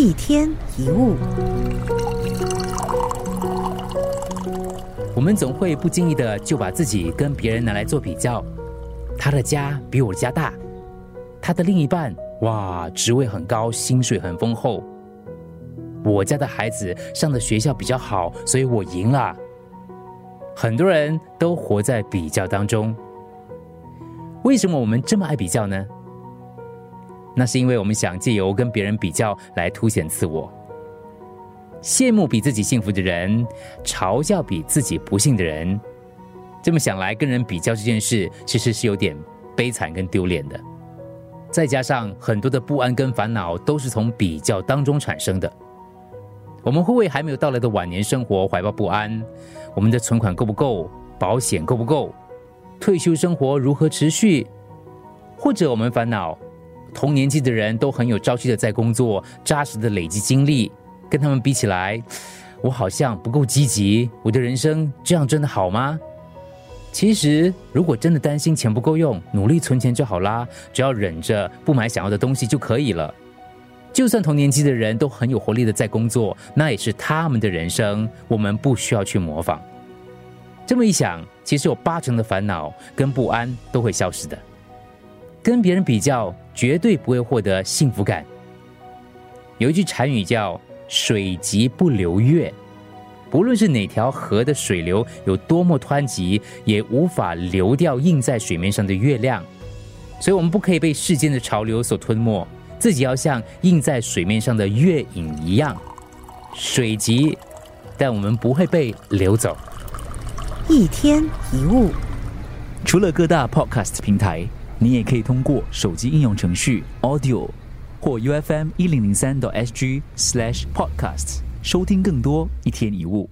一天一物，我们总会不经意的就把自己跟别人拿来做比较。他的家比我家大，他的另一半哇，职位很高，薪水很丰厚。我家的孩子上的学校比较好，所以我赢了。很多人都活在比较当中。为什么我们这么爱比较呢？那是因为我们想借由跟别人比较来凸显自我，羡慕比自己幸福的人，嘲笑比自己不幸的人。这么想来，跟人比较这件事其实是有点悲惨跟丢脸的。再加上很多的不安跟烦恼都是从比较当中产生的。我们会为还没有到来的晚年生活怀抱不安，我们的存款够不够？保险够不够？退休生活如何持续？或者我们烦恼，同年纪的人都很有朝气的在工作，扎实的累积经历，跟他们比起来，我好像不够积极。我的人生这样真的好吗？其实，如果真的担心钱不够用，努力存钱就好啦，只要忍着不买想要的东西就可以了。就算同年纪的人都很有活力的在工作，那也是他们的人生，我们不需要去模仿。这么一想，其实有八成的烦恼跟不安都会消失的。跟别人比较，绝对不会获得幸福感。有一句禅语叫“水急不流月”，不论是哪条河的水流有多么湍急，也无法流掉映在水面上的月亮。所以，我们不可以被世间的潮流所吞没。自己要像映在水面上的月影一样，水急，但我们不会被流走。一天一物，除了各大 Podcast 平台，你也可以通过手机应用程序 Audio 或 UFM 一零零三 SG Slash Podcast 收听更多一天一物。